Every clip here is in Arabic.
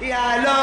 Yeah, I love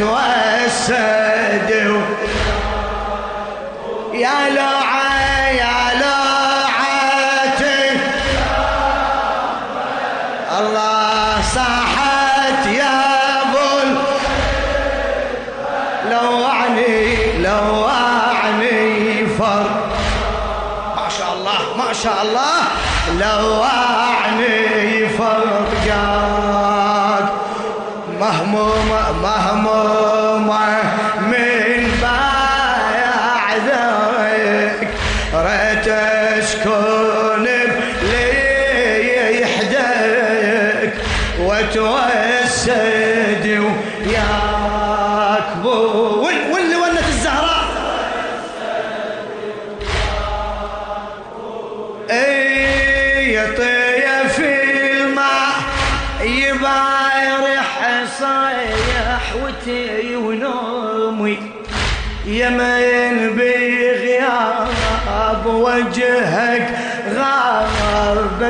وتوسد يا لا يا لوعتي الله صحت يا بول. لوعني لوعني فر. ما شاء الله ما شاء الله. لوعني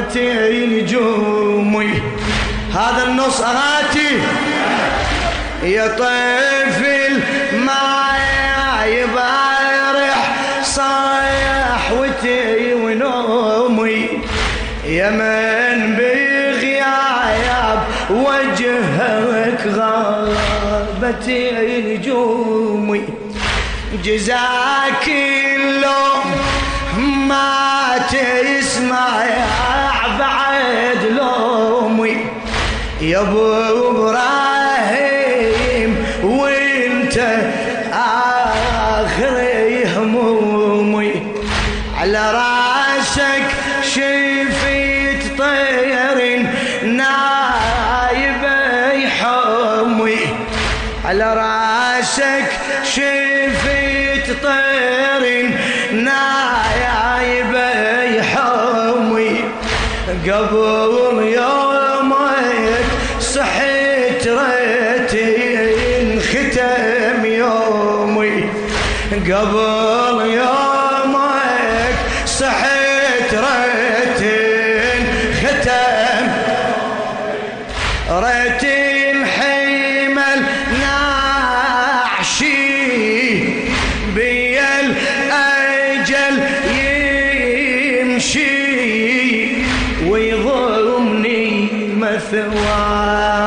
وانتي نجومي هذا النص اغاتي يا طيف ما يبارح صاحوتي ونومي. يا من بغياب وجهك غابتي نجومي جزاك اللوم ما تسمع بعد لومي. يا أبو إبراهيم الثواب.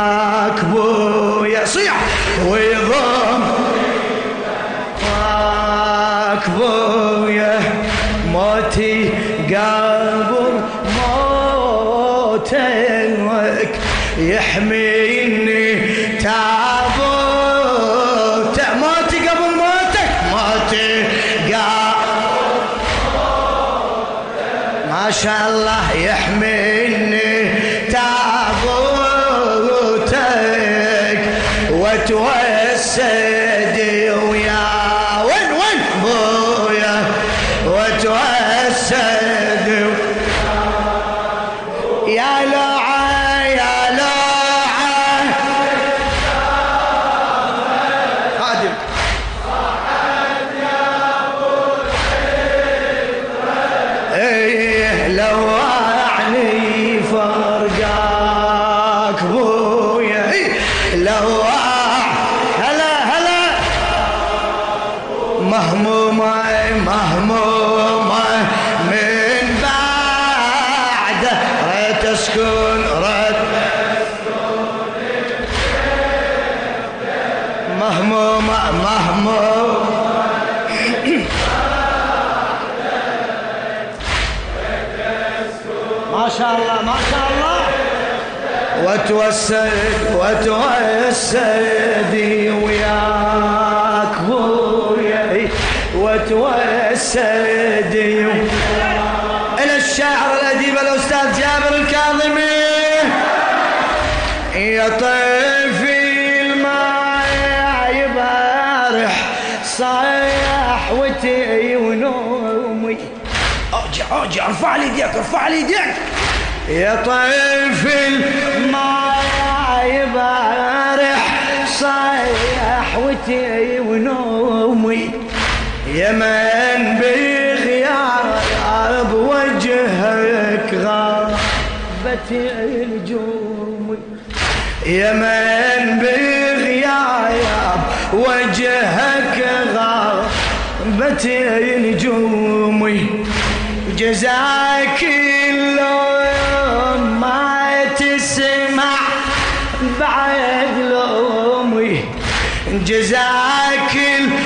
مسكون رد. مهموم مهموم ما شاء الله ما شاء الله. وتوسد وتوسدي وياك بويا. إيه. وتوسدي إلى الشعر يا طيفي الماء يبارح صيحوتي ونومي. ارجع ارجع ارفع لي يديك ارفع لي يديك. يا طيفي الماء يبارح صيحوتي ونومي. يا من بغياب وجهك غابت الجوم يا من بغياب وجهك غابت النجوم جزاك اللوم ما تسمع بعد لومي. جزاك اللوم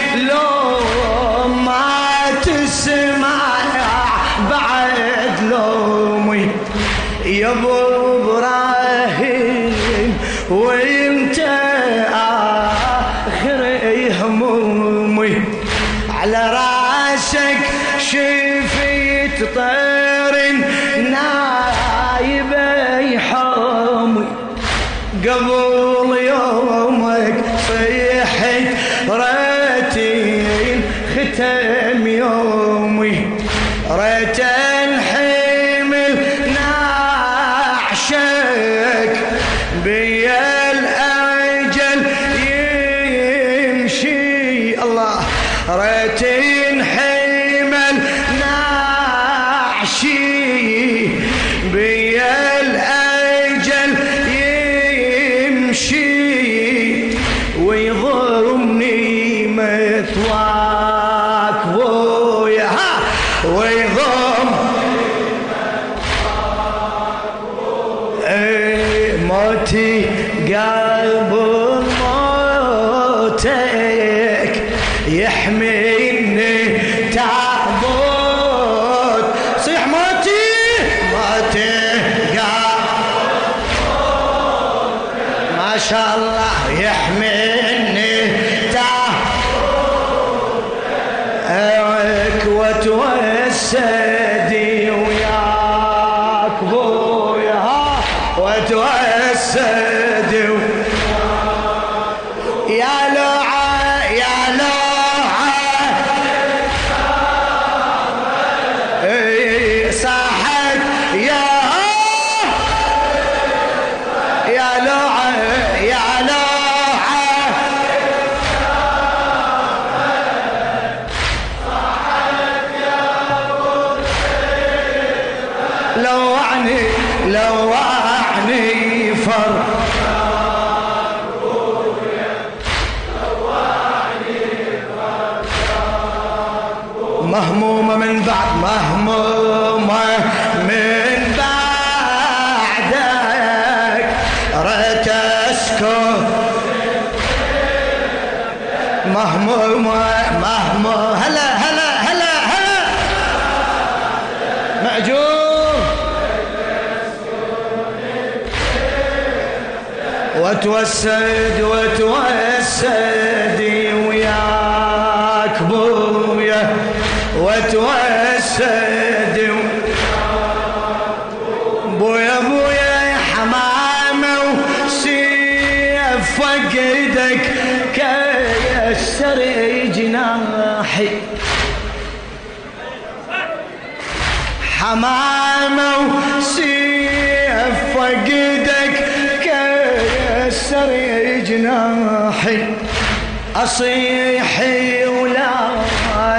بعد مهمومة من بعدك ريت اسكت مهمومة مهمومة هلا هلا هلا هلا. مأجور. وتوسد وتوسدي وسيف فقدك كيسر جناحي. أصيحي ولا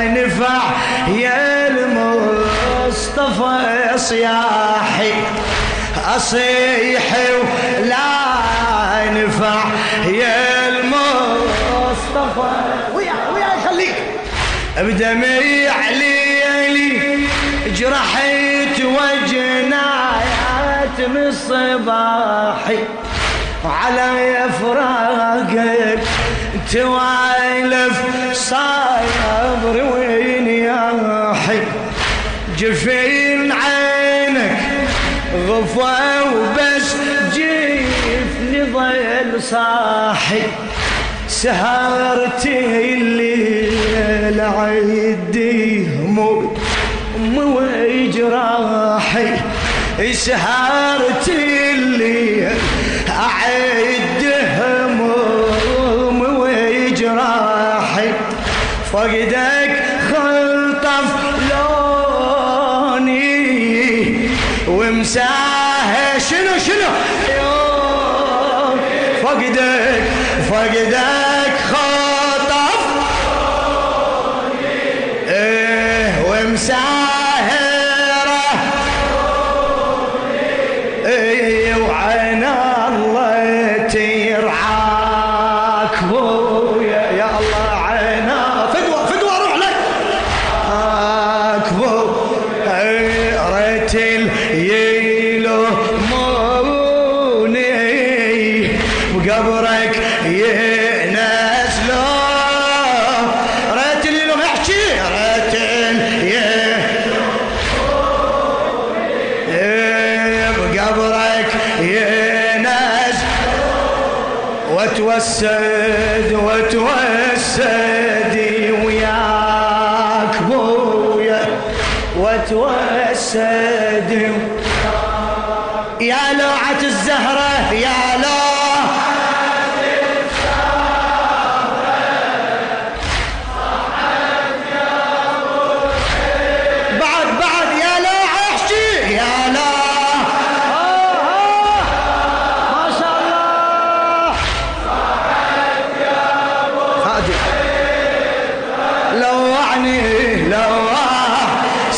نفع يا المصطفى صياحي. أصيحي ولا نفع يا المصطفى. ويا ويا خليك بدمي عليلي جرحت من صباحي على فراقك توالف صابر وين يا حي؟ جفين عينك غفا وبس جيفني ظل صاحي. سهرتي الليل عدي هموم وجراحي سهرتي الليل أعد هموم وجراحي فقدك خلطف لوني. ومساه شنو شنو؟ فقدك فقدك إيه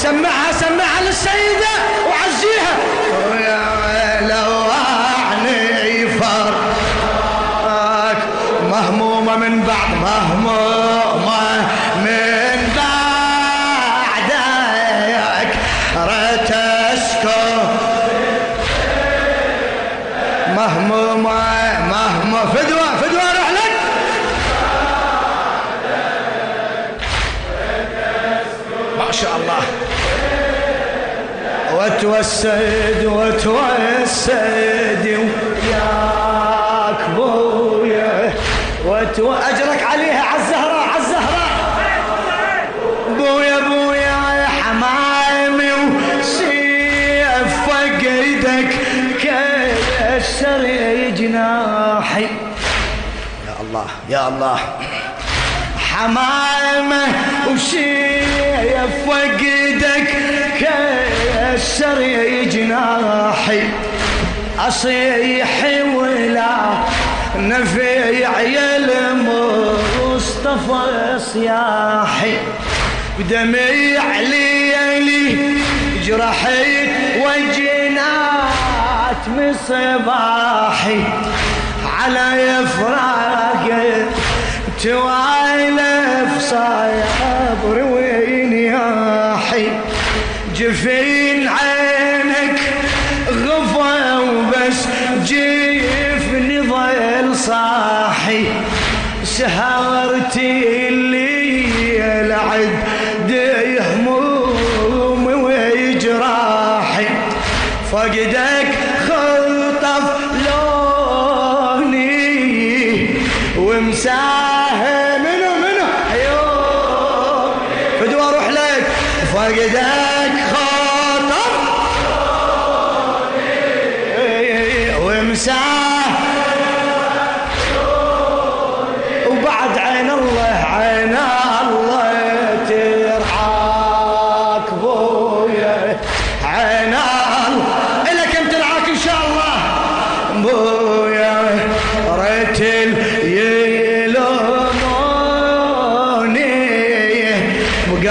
سمعها سمعها للسيدة. وتوسد وتوسد وياك بويا وتو أجرك عليها عالزهراء عالزهراء بويا بويا يا حمامي وسيف فقدك كسر جناحي. يا الله يا الله. حمامة وشيف فقدك كسر جناحي أصيح ولا نفيع يا المصطفى صياحي. بدمي عليلي جرحيت وجنات مصباحي. على يفراقك توالف صابر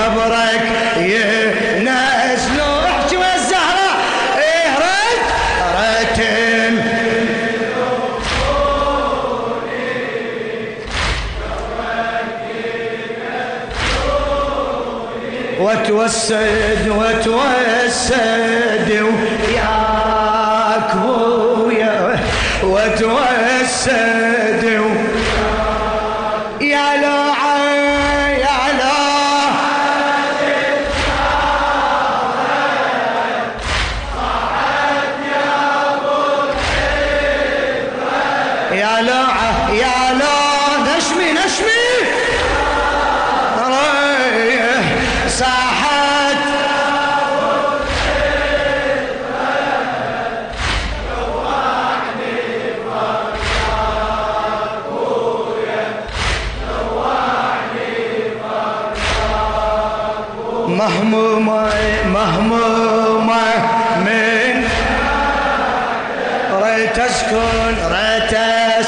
وقبرك ينزلوا احكي ويا الزهرة؟ إيه ريت؟ ريت. وتوسد وتوسد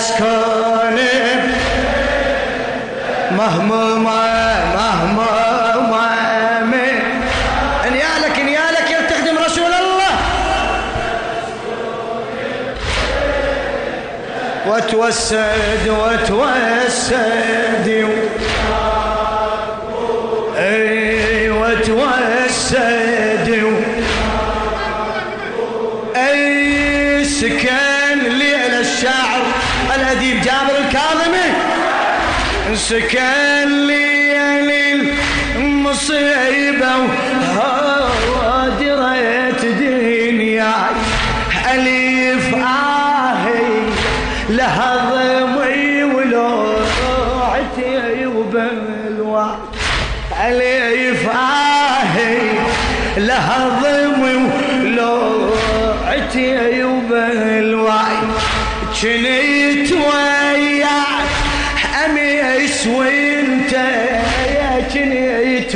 مهما اسكن مهمومة مهمومة نيالك نيالك يا تخدم رسول الله. وتوسد وتوسد. أي وتوسد. جابر الكاظمي. سكن لي المصيبة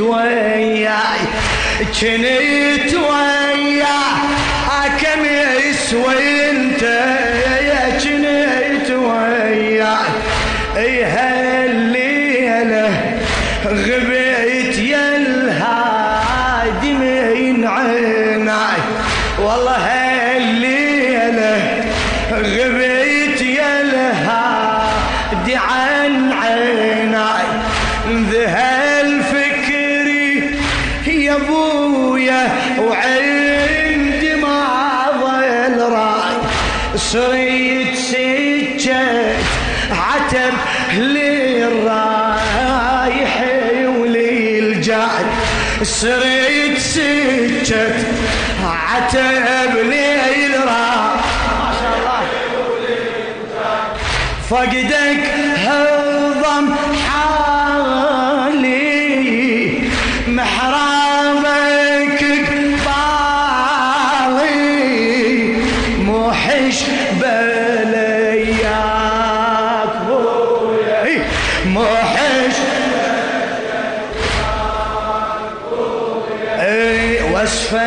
وياي كنت وياه كم يسوي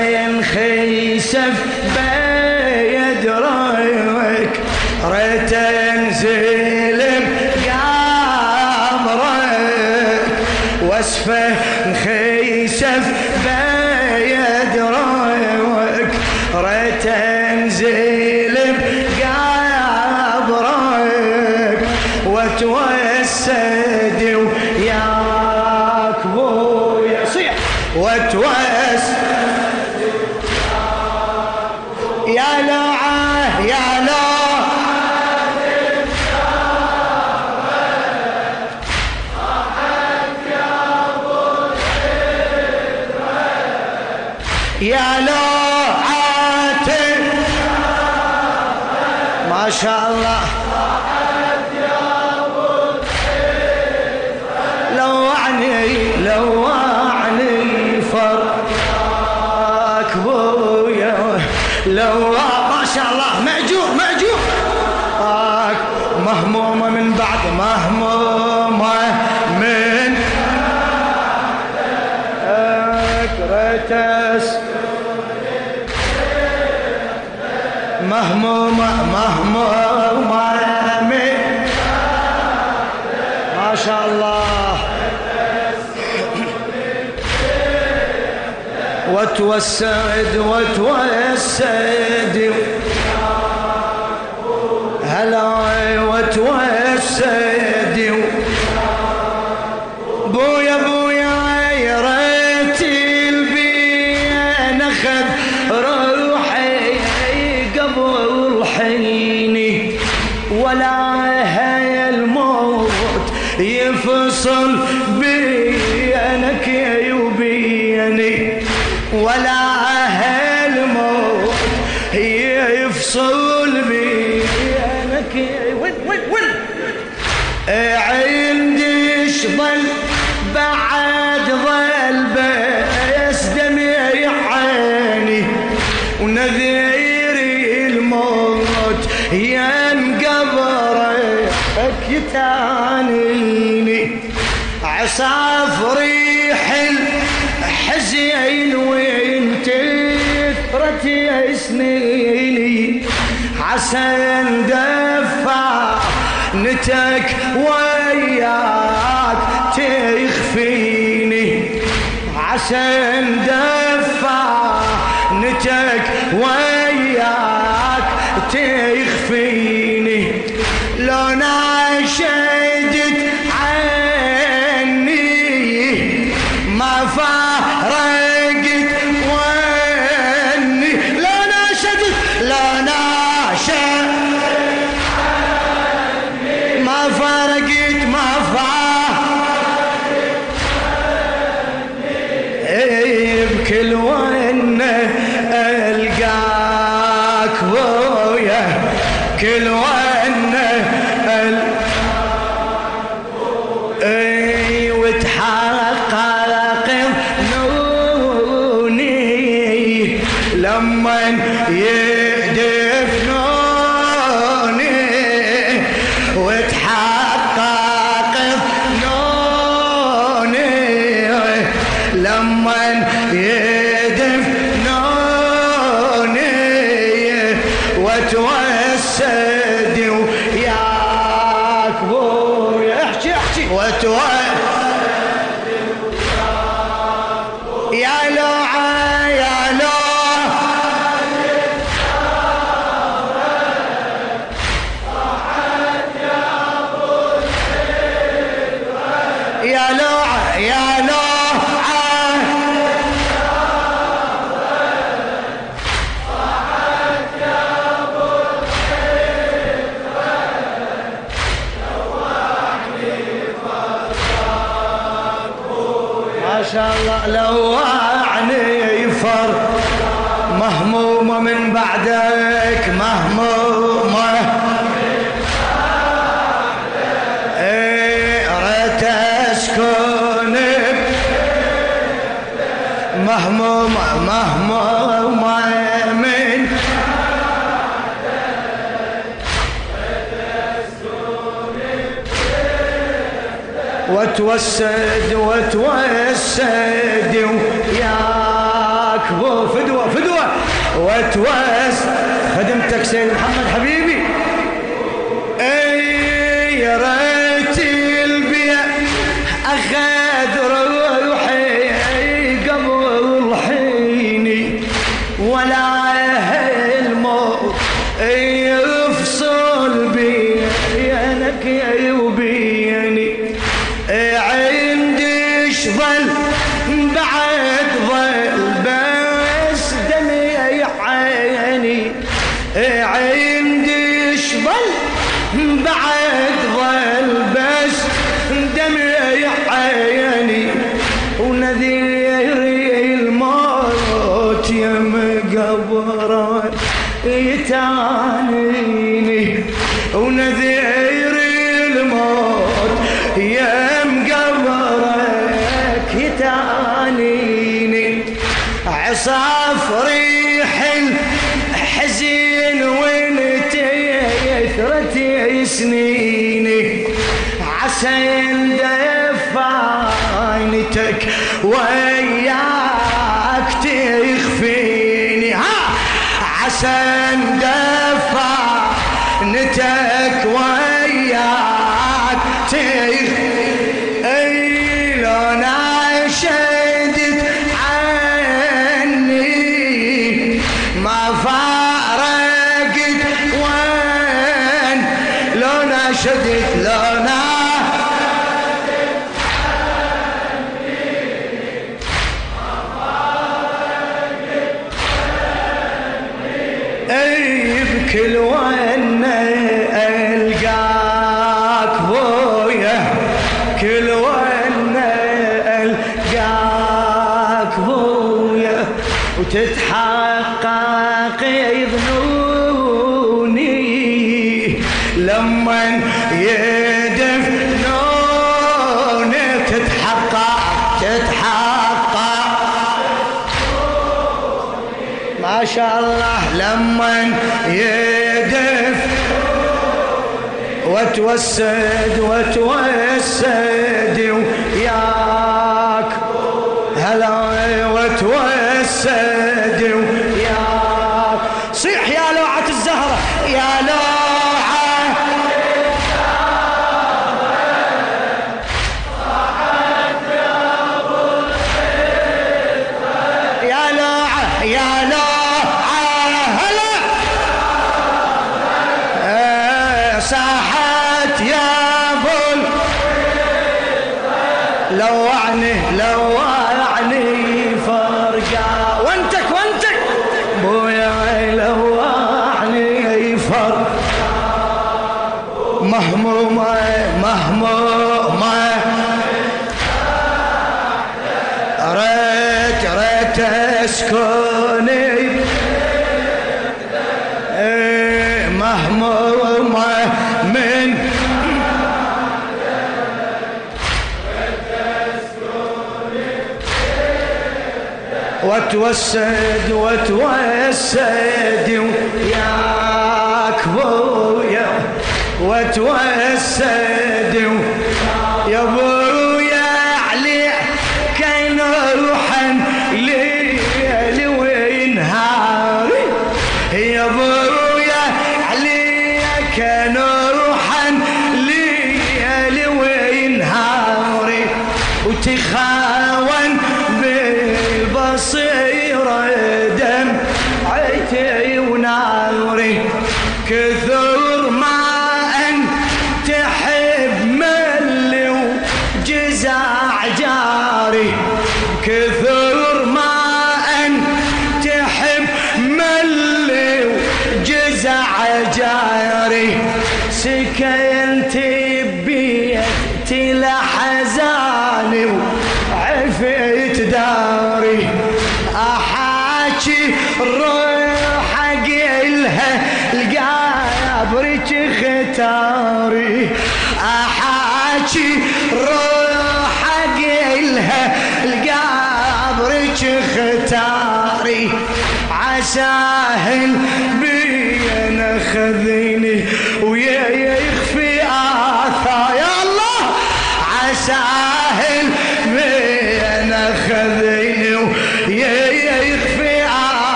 وين خيسف بيد رايك ريت العتاس مهموم مهموم مهمومة ما شاء الله. وتوسد وتوسد هلا وتوسد عسافر يحل حزين وانت ترتي سنيني عسى ندفع نتك وياك تخفيني عسى ندفع وتوسد وتوسد وياك فدوة فدوة. وتوسد خدمتك سيد محمد حبيبي. حلم حزين. ما شاء الله لمن يدف. وتوسد وتوسد وتوسد وتوسد وياك بويا وتوسد يا بويا حكي روح قلها لقبرك اختاري عساهل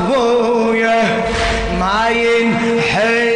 وياك بويا ما ينحل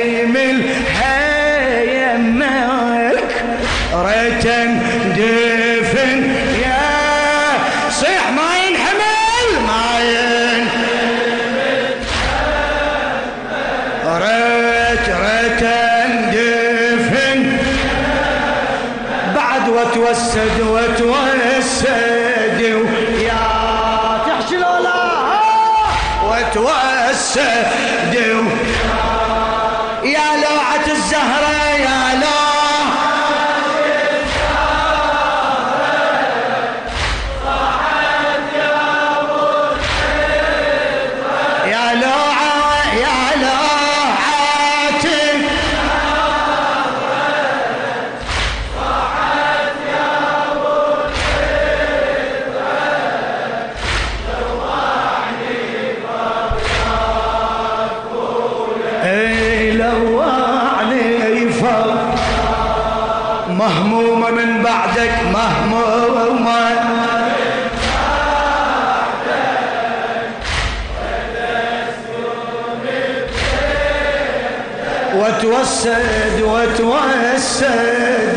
وتوسد وتوسد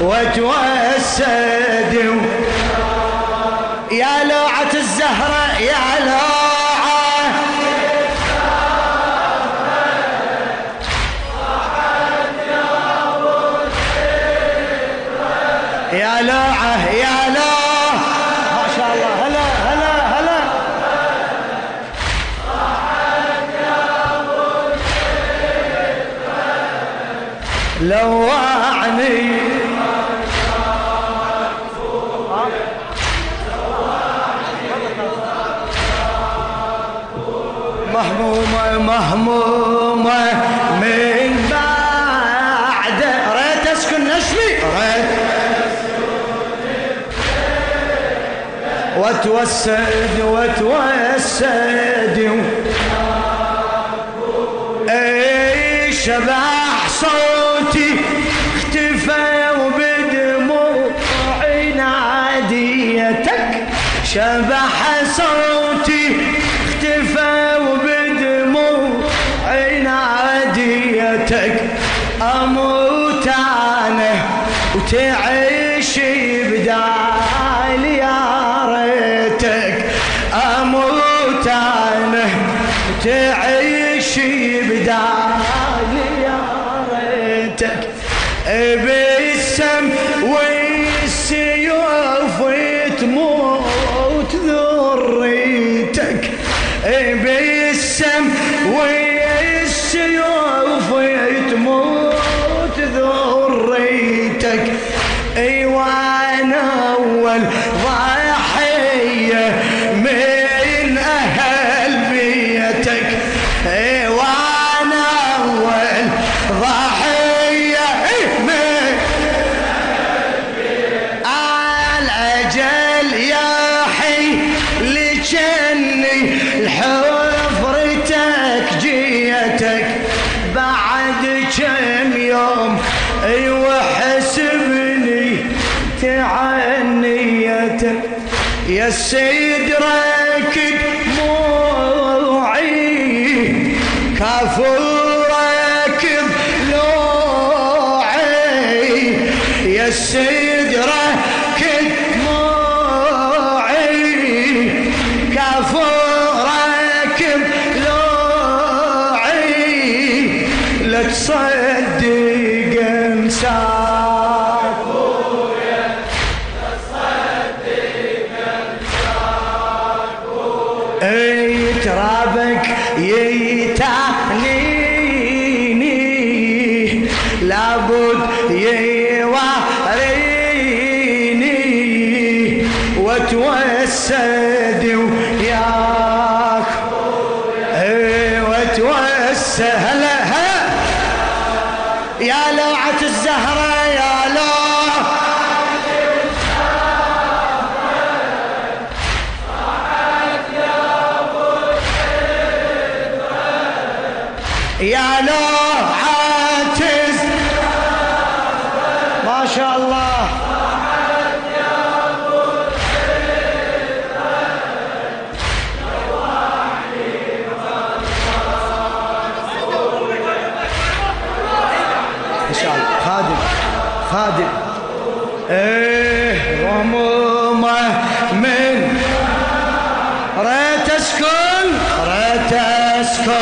وتوسد وتوسد وتوسد. أي شبح صوتي اختفى وبدموع عناديتك شبح صوتي اختفى وبدموع عناديتك أموت أنا وتعيش cavou خادم. إيه غمومه من ريت أسكن ريت أسكن.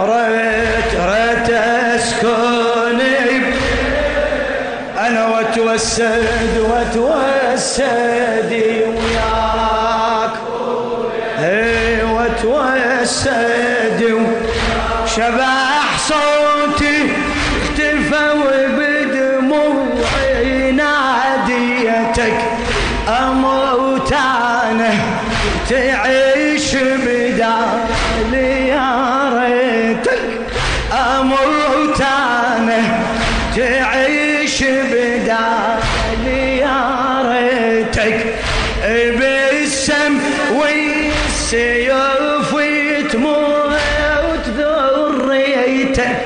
ريت ريت أسكن. أنا واتوسد واتوسد Şevval ويته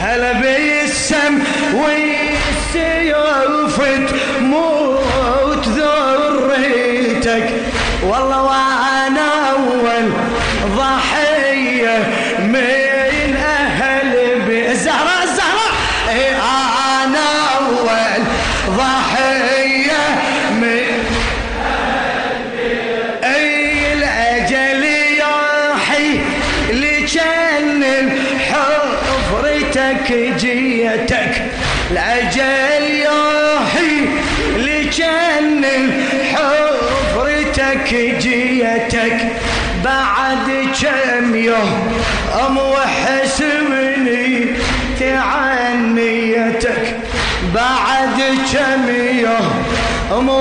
هلا بالسم والسيوف تموت ذريتك. والله Vamos.